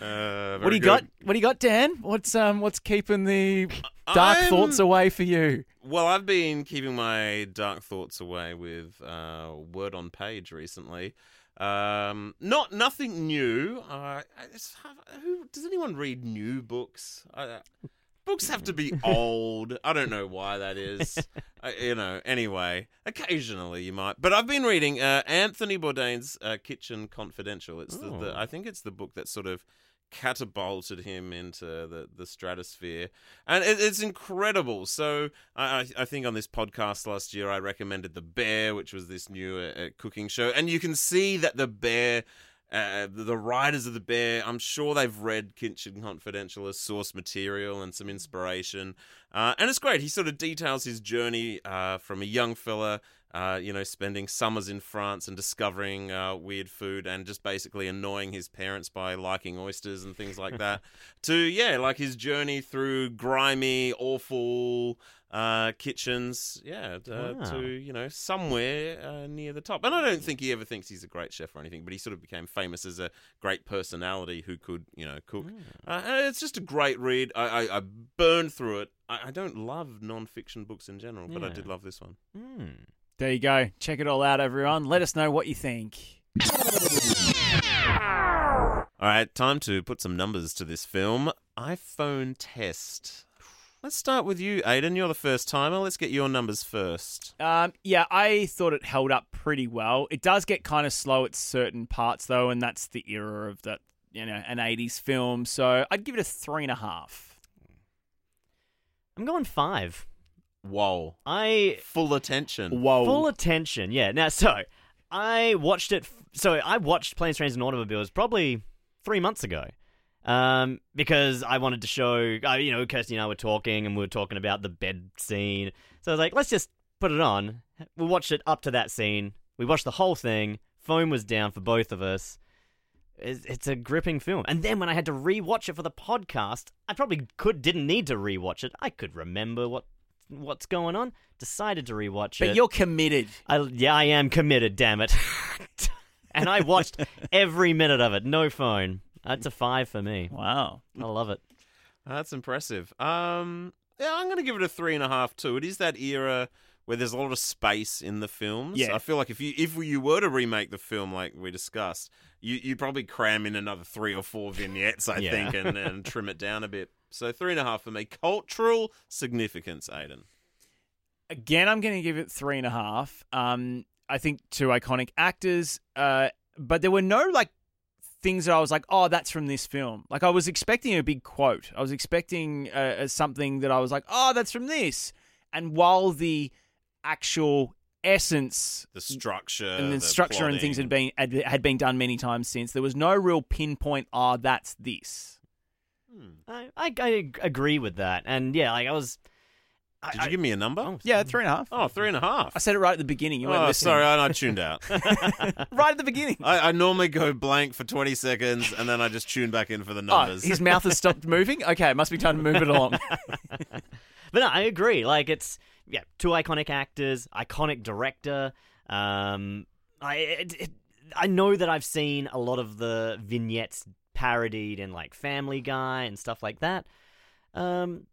Uh, What do you good. got? What do you got, Dan? What's um what's keeping the dark I'm- thoughts away for you? Well, I've been keeping my dark thoughts away with uh, Word on Page recently. Um, not nothing new. Uh, it's, who, does anyone read new books? Uh, books have to be old. I don't know why that is. uh, you know. Anyway, occasionally you might. But I've been reading uh, Anthony Bourdain's uh, Kitchen Confidential. It's the, the Oh. I think it's the book that sort of catapulted him into the, the stratosphere. And it, it's incredible. So I, I think on this podcast last year, I recommended The Bear, which was this new uh, uh, cooking show. And you can see that The Bear. Uh, the, the writers of the bear i'm sure they've read kitchen confidential as source material and some inspiration uh, and it's great he sort of details his journey uh, from a young fella uh, you know, spending summers in France and discovering uh, weird food and just basically annoying his parents by liking oysters and things like that. to yeah, like his journey through grimy, awful uh, kitchens. Yeah, uh, Wow. to you know somewhere uh, near the top. And I don't think he ever thinks he's a great chef or anything, but he sort of became famous as a great personality who could you know cook. Uh, it's just a great read. I, I, I burned through it. I, I don't love non-fiction books in general, but I did love this one. Hmm. There you go. Check it all out, everyone. Let us know what you think. All right, time to put some numbers to this film. iPhone test. Let's start with you, Aiden. You're the first timer. Let's get your numbers first. Um, yeah, I thought it held up pretty well. It does get kind of slow at certain parts, though, and that's the era of that, you know, an 80s film. So I'd give it a three and a half. I'm going five. Whoa. I Full attention. Whoa. full attention. Yeah. Now, so I watched it. f- So I watched Planes, Trains, and Automobiles probably three months ago, um, because I wanted to show. Uh, you know, Kirsty and I were talking, and we were talking about the bed scene. So I was like, let's just put it on. We watched it up to that scene. We watched the whole thing. Phone was down for both of us. It's, it's a gripping film. And then when I had to rewatch it for the podcast, I probably could didn't need to rewatch it. I could remember what what's going on. Decided to rewatch it. But you're committed. I, yeah, I am committed, damn it. and I watched every minute of it. No phone. That's a five for me. Wow. I love it. That's impressive. Um, Yeah, I'm going to give it a three and a half too. It is that era where there's a lot of space in the films. Yeah. I feel like if you if you were to remake the film like we discussed, you you'd probably cram in another three or four vignettes, I Yeah. think, and, and trim it down a bit. So three and a half for me. Cultural significance, Aiden. Again, I'm going to give it three and a half. Um, I think two iconic actors, uh, but there were no like things that I was like, oh, that's from this film. Like I was expecting a big quote. I was expecting uh, uh, something that I was like, oh, that's from this. And while the actual essence The structure and the, the structure and things had been had, had been done many times since, there was no real pinpoint. Ah, that's this. I, I, I agree with that, and yeah, like I was. I- Did you give me a number? Yeah, three and a half. Oh, three and a half. I said it right at the beginning. You weren't Oh, listening. sorry, I, I tuned out. right at the beginning. I, I normally go blank for 20 seconds and then I just tune back in for the Oh, numbers. his mouth has stopped moving. Okay, it must be time to move it along. But no, I agree. Like it's yeah, two iconic actors, iconic director. Um, I it, it, I know that I've seen a lot of the vignettes parodied in like Family Guy and stuff like that. Um,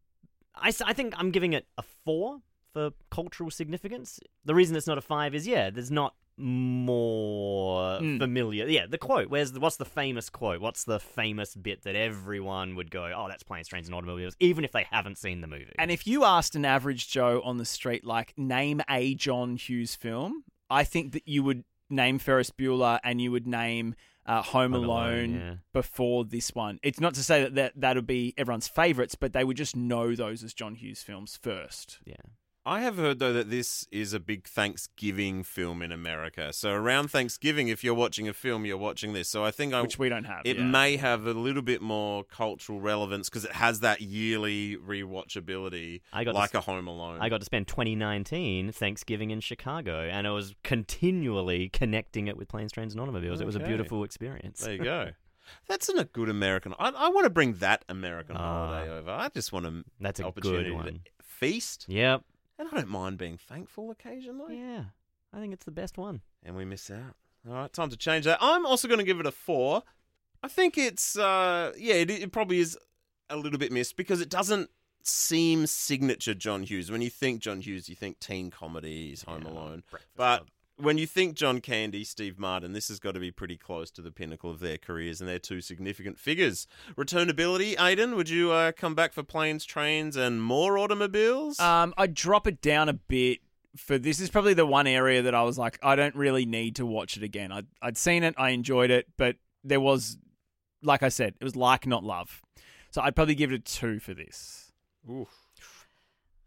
I I think I'm giving it a four for cultural significance. The reason it's not a five is yeah, there's not more Mm. familiar. Yeah, the quote. Where's the, what's the famous quote? What's the famous bit that everyone would go, "Oh, that's Planes, Trains, and Automobiles," even if they haven't seen the movie. And if you asked an average Joe on the street, like, name a John Hughes film, I think that you would name Ferris Bueller and you would name uh, Home, Home Alone, Alone, yeah. before this one. It's not to say that, that that would be everyone's favorites, but they would just know those as John Hughes films first. yeah. I have heard though that this is a big Thanksgiving film in America. So around Thanksgiving, if you're watching a film, you're watching this. So I think I, Which we don't have. it yeah. may have a little bit more cultural relevance because it has that yearly rewatchability, I got like this- a Home Alone. I got to spend 2019 Thanksgiving in Chicago, and I was continually connecting it with planes, trains, and automobiles. It was a beautiful experience. There you go. That's an, a good American. I, I want to bring that American Ah. holiday over. I just want to That's a opportunity good one. feast, Yep. And I don't mind being thankful occasionally. Yeah, I think it's the best one. and we miss out. All right, time to change that. I'm also going to give it a four. I think it's, uh, yeah, it, it probably is a little bit missed because it doesn't seem signature John Hughes. When you think John Hughes, you think teen comedies, Home Yeah, Alone. But. When you think John Candy, Steve Martin, this has got to be pretty close to the pinnacle of their careers, and they're two significant figures. Returnability, Aiden, would you uh, come back for planes, trains, and more automobiles? Um, I'd drop it down a bit. For this is probably the one area that I was like, I don't really need to watch it again. I'd, I'd seen it, I enjoyed it, but there was, like I said, it was like not love. So I'd probably give it a two for this. Oof.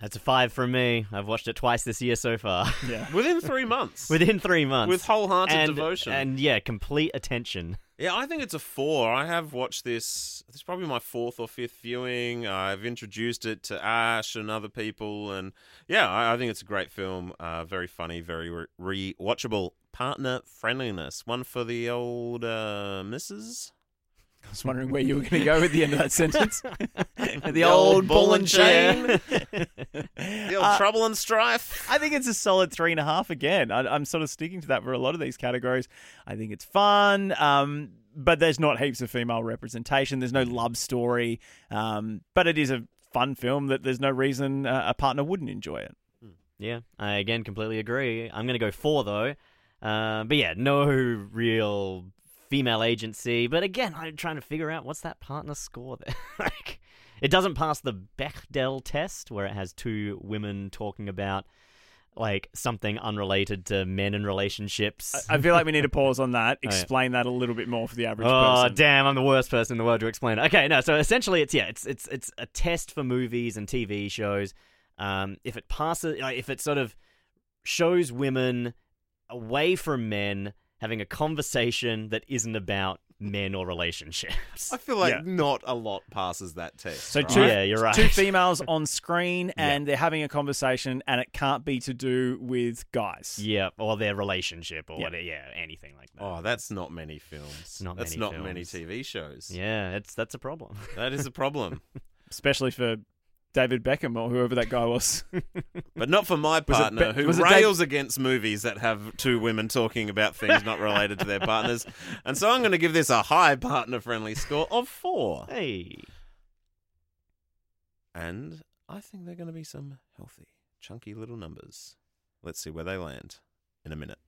That's a five from me. I've watched it twice this year so far. Yeah. Within three months. Within three months. With wholehearted and, devotion. And yeah, complete attention. Yeah, I think it's a four. I have watched this. This is probably my fourth or fifth viewing. I've introduced it to Ash and other people, and yeah, I, I think it's a great film. Uh, very funny, very re- rewatchable. Partner friendliness. One for the old uh, missus. I was wondering where you were going to go at the end of that sentence. the, The old old ball and chain. The old Uh, trouble and strife. I think it's a solid three and a half again. I, I'm sort of sticking to that for a lot of these categories. I think it's fun, um, but there's not heaps of female representation. There's no love story, um, but it is a fun film that there's no reason uh, a partner wouldn't enjoy it. Yeah, I again completely agree. I'm going to go four though. Uh, but yeah, no real female agency. But again, I'm trying to figure out what's that partner score there. like, it doesn't pass the Bechdel test where it has two women talking about like something unrelated to men and relationships. I feel like we need to pause on that, Oh, yeah. explain that a little bit more for the average person. Oh person. damn! I'm the worst person in the world to explain. it. Okay, no. So essentially, it's yeah, it's it's it's a test for movies and TV shows. Um, if it passes, like, if it sort of shows women away from men having a conversation that isn't about men or relationships. I feel like Yeah. not a lot passes that test. So right? two, Yeah, you're right. two females on screen, and they're having a conversation, and it can't be to do with guys. yeah, or their relationship, or Yeah. whatever. Yeah, anything like that. Oh, that's not many films. Not that's many not films. many TV shows. Yeah, it's that's a problem. That is a problem. especially for David Beckham or whoever that guy was. But not for my Was it partner, Be- who was it rails against movies that have two women talking about things not related to their partners. And so I'm going to give this a high partner friendly score of four. hey, And I think they're going to be some healthy, chunky little numbers. Let's see where they land in a minute.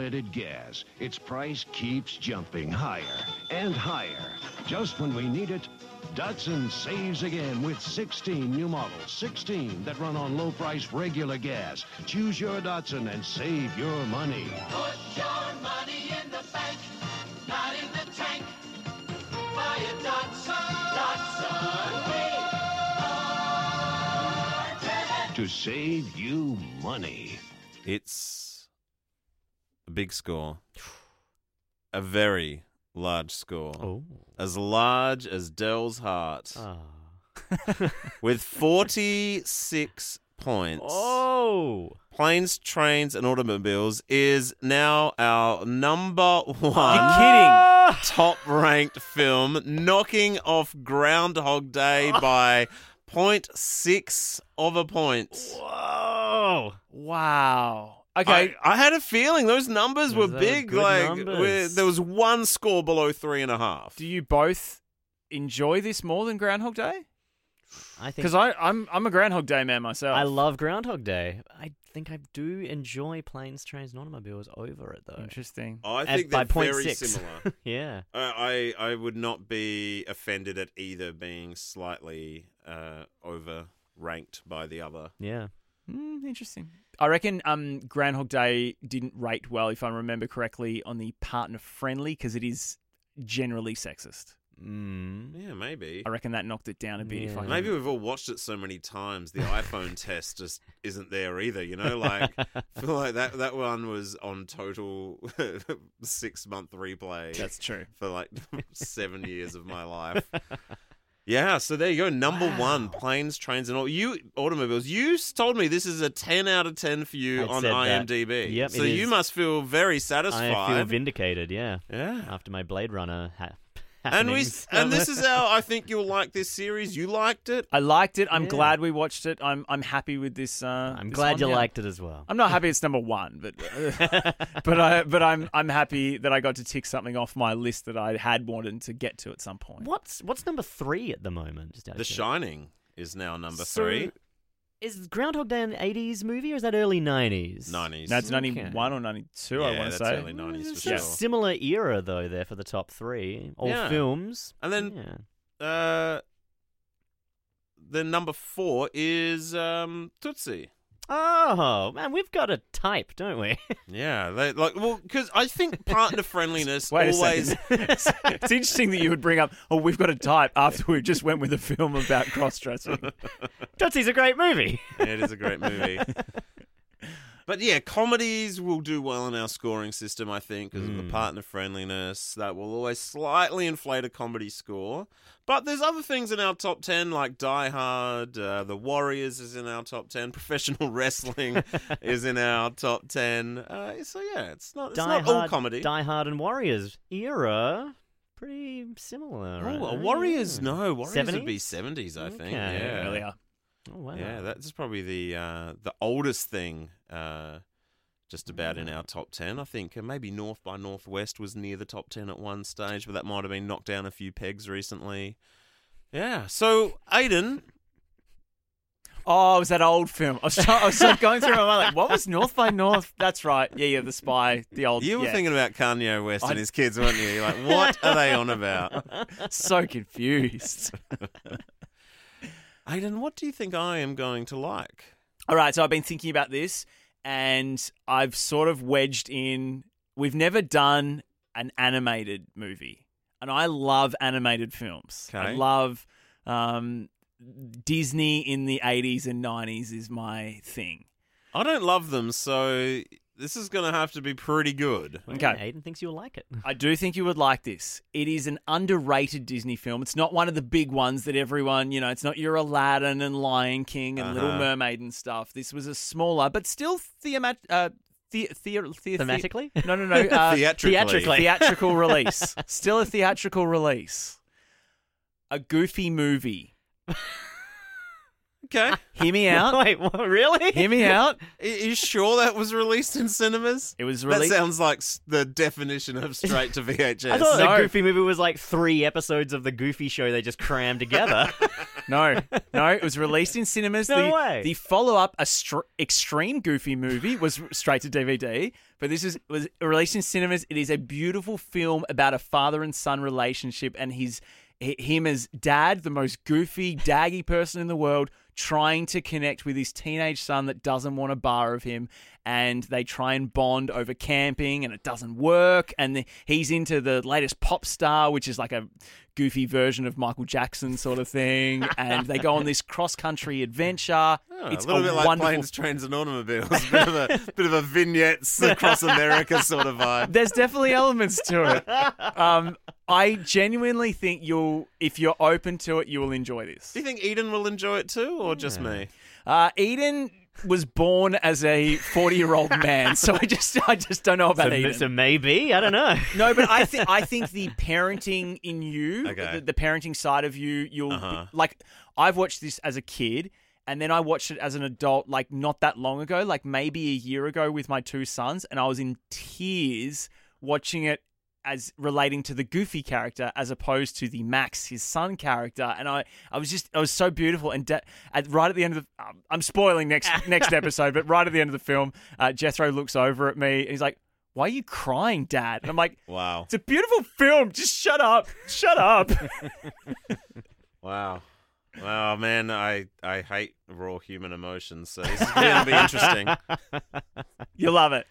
Unleaded gas. Its price keeps jumping higher and higher. Just when we need it, Datsun saves again with 16 new models. 16 that run on low price regular gas. Choose your Datsun and save your money. Put your money in the bank, not in the tank. Buy a Datsun. Datsun. To save you money. It's a big score. A very large score. Oh. As large as Dell's heart. Ah. with 46 points. Oh. Planes, Trains, and Automobiles is now our number one kidding. top ranked film, knocking off Groundhog Day by 0.6 of a point. Whoa. Wow. Okay. I, I had a feeling those numbers were Those are big. good Like numbers. where there was one score below three and a half. Do you both enjoy this more than Groundhog Day? I think Because I'm I'm a Groundhog Day man myself. I love Groundhog Day. I think I do enjoy planes, trains, and automobiles over it though. Interesting. I At- think by they're point very six. similar. yeah. I, I I would not be offended at either being slightly uh, over ranked by the other. Yeah. Mm, interesting. I reckon um, Groundhog Day didn't rate well, if I remember correctly, on the partner friendly because it is generally sexist. Mm. Yeah, maybe. I reckon that knocked it down a bit. If I Maybe we've all watched it so many times, the iPhone test just isn't there either. You know, like feel like that that one was on total six month replay. That's true. for like seven years of my life. Yeah, so there you go. Number one, planes, trains, and all. You automobiles. You told me this is a ten out of ten for you I'd on said that. IMDb. Yep, so you must feel very satisfied. I feel vindicated. Yeah. yeah. After my Blade Runner ha- And we happenings. and this is how I think you'll like this series. You liked it. I liked it. I'm Yeah. glad we watched it. I'm I'm happy with this. Uh, I'm this glad one, you yeah. liked it as well. I'm not happy it's number one, but but I but I'm I'm happy that I got to tick something off my list that I had wanted to get to at some point. What's what's number three at the moment? Just The? Shining is now number So, three. Is Groundhog Day an 80s movie or is that early 90s? Nineties. That's it's Okay. 91 or 92, I Yeah, want to that's say. early 90s for It's sure. a similar era though there for the top three. All Yeah. films. And then yeah. uh, the number four is um, Tootsie. Oh man, we've got a type, don't we? Yeah, they, like well, because I think partner friendliness Wait always. it's, it's interesting that you would bring up, oh, we've got a type after we just went with a film about cross dressing. Tootsie's a great movie. Yeah, it is a great movie. But yeah, comedies will do well in our scoring system, I think, because of the Mm. partner friendliness. That will always slightly inflate a comedy score. But there's other things in our top 10, like Die Hard, uh, The Warriors is in our top 10, professional wrestling is in our top 10. Uh, so yeah, it's not, it's Die not Hard, all comedy. Die Hard and Warriors era, pretty similar. Oh, right? Warriors, Yeah. no. Warriors would be 70s? 70s, I think. Okay. Yeah. Earlier. Oh wow. Yeah, that's probably the uh, the oldest thing uh, just about in our top 10. I think uh, maybe North by Northwest was near the top 10 at one stage, but that might have been knocked down a few pegs recently. Yeah, so Aiden, Oh, it was that old film. I was, trying, I was like going through my mind, like, what was North by North? That's right. Yeah, yeah, The Spy, the old. you were yeah. thinking about Kanye West I- and his kids, weren't you? You're like, what are they on about? so confused. Aiden, what do you think I am going to like? All right, so I've been thinking about this, and I've sort of wedged in. We've never done an animated movie, and I love animated films. I love um, Disney in the '80s and '90s is my thing. I don't love them, so this is going to have to be pretty good. Okay. Aiden thinks you'll like it. I do think you would like this. It is an underrated Disney film. It's not one of the big ones that everyone, you know, it's not your Aladdin and Lion King and Little Uh-huh. Mermaid and stuff. This was a smaller, but still themat- uh, the- the- the- Thematically? No, no, no. Uh, Theatrically. Theatrically. theatrical release. Still a theatrical release. A goofy movie. Okay. Hear me out. Wait, what, really? Hear me out. Are you sure that was released in cinemas? It was released. That sounds like s- the definition of straight to VHS. I thought No. the Goofy movie was like three episodes of the Goofy show they just crammed together. No, no, it was released in cinemas. No the, way. The follow-up, a str- extreme Goofy movie, was straight to DVD. But this is was released in cinemas. It is a beautiful film about a father and son relationship, and his hi- him as dad, the most goofy, daggy person in the world, trying to connect with his teenage son that doesn't want a bar of him, and they try and bond over camping, and it doesn't work. And the, he's into the latest pop star, which is like a goofy version of Michael Jackson sort of thing, and they go on this cross country adventure. Oh, it's a little bit like wonderful. planes, trains, and automobiles. bit of a bit of a vignettes across America sort of vibe. There's definitely elements to it. Um, I genuinely think you'll, if you're open to it, you will enjoy this. Do you think Eden will enjoy it too, or just me? Uh, Eden was born as a 40 year old man, so I just, I just don't know about So, Eden. so maybe I don't know. No, but I think I think the parenting in you, Okay. the, the parenting side of you, you'll Uh-huh. be, like. I've watched this as a kid, and then I watched it as an adult, like not that long ago, like maybe a year ago with my two sons, and I was in tears watching it as relating to the Goofy character as opposed to the Max, his son character, and I, I was just, I was so beautiful, and de- at, right at the end of the, um, I'm spoiling next next episode, but right at the end of the film, uh, Jethro looks over at me, and he's like. Why are you crying, Dad? And I'm like, Wow, it's a beautiful film. Just shut up. Shut up. wow, wow, man! I I hate raw human emotions, so this is going to be interesting. you love it.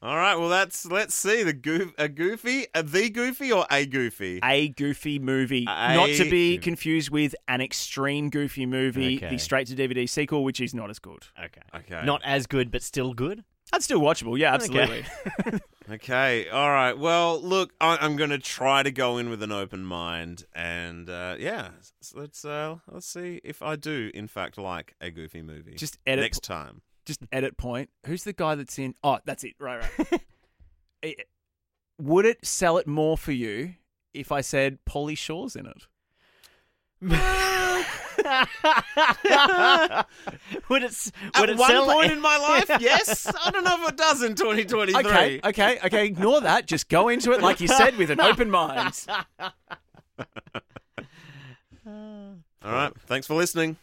All right, well, that's let's see the goof, a goofy, a the goofy, or a goofy. A goofy movie. A not to be confused with an extreme goofy movie, Okay. the straight to DVD sequel, which is not as good. Okay. Okay, Not as good, but still good. That's still watchable. Yeah, absolutely. Okay, all right. Well, look, I, I'm going to try to go in with an open mind, and uh, yeah, s- let's uh, let's see if I do, in fact, like a goofy movie. Just edit- next time. Just edit point. Who's the guy that's in? Oh, that's it. Right, right. Eh, Would it sell it more for you if I said Pauly Shore's in it? would it? s- At Would it one sell point in my life, yes. I don't know if it does in 2023. Okay, okay, okay. Ignore that. Just go into it like you said with an open mind. All right. Thanks for listening.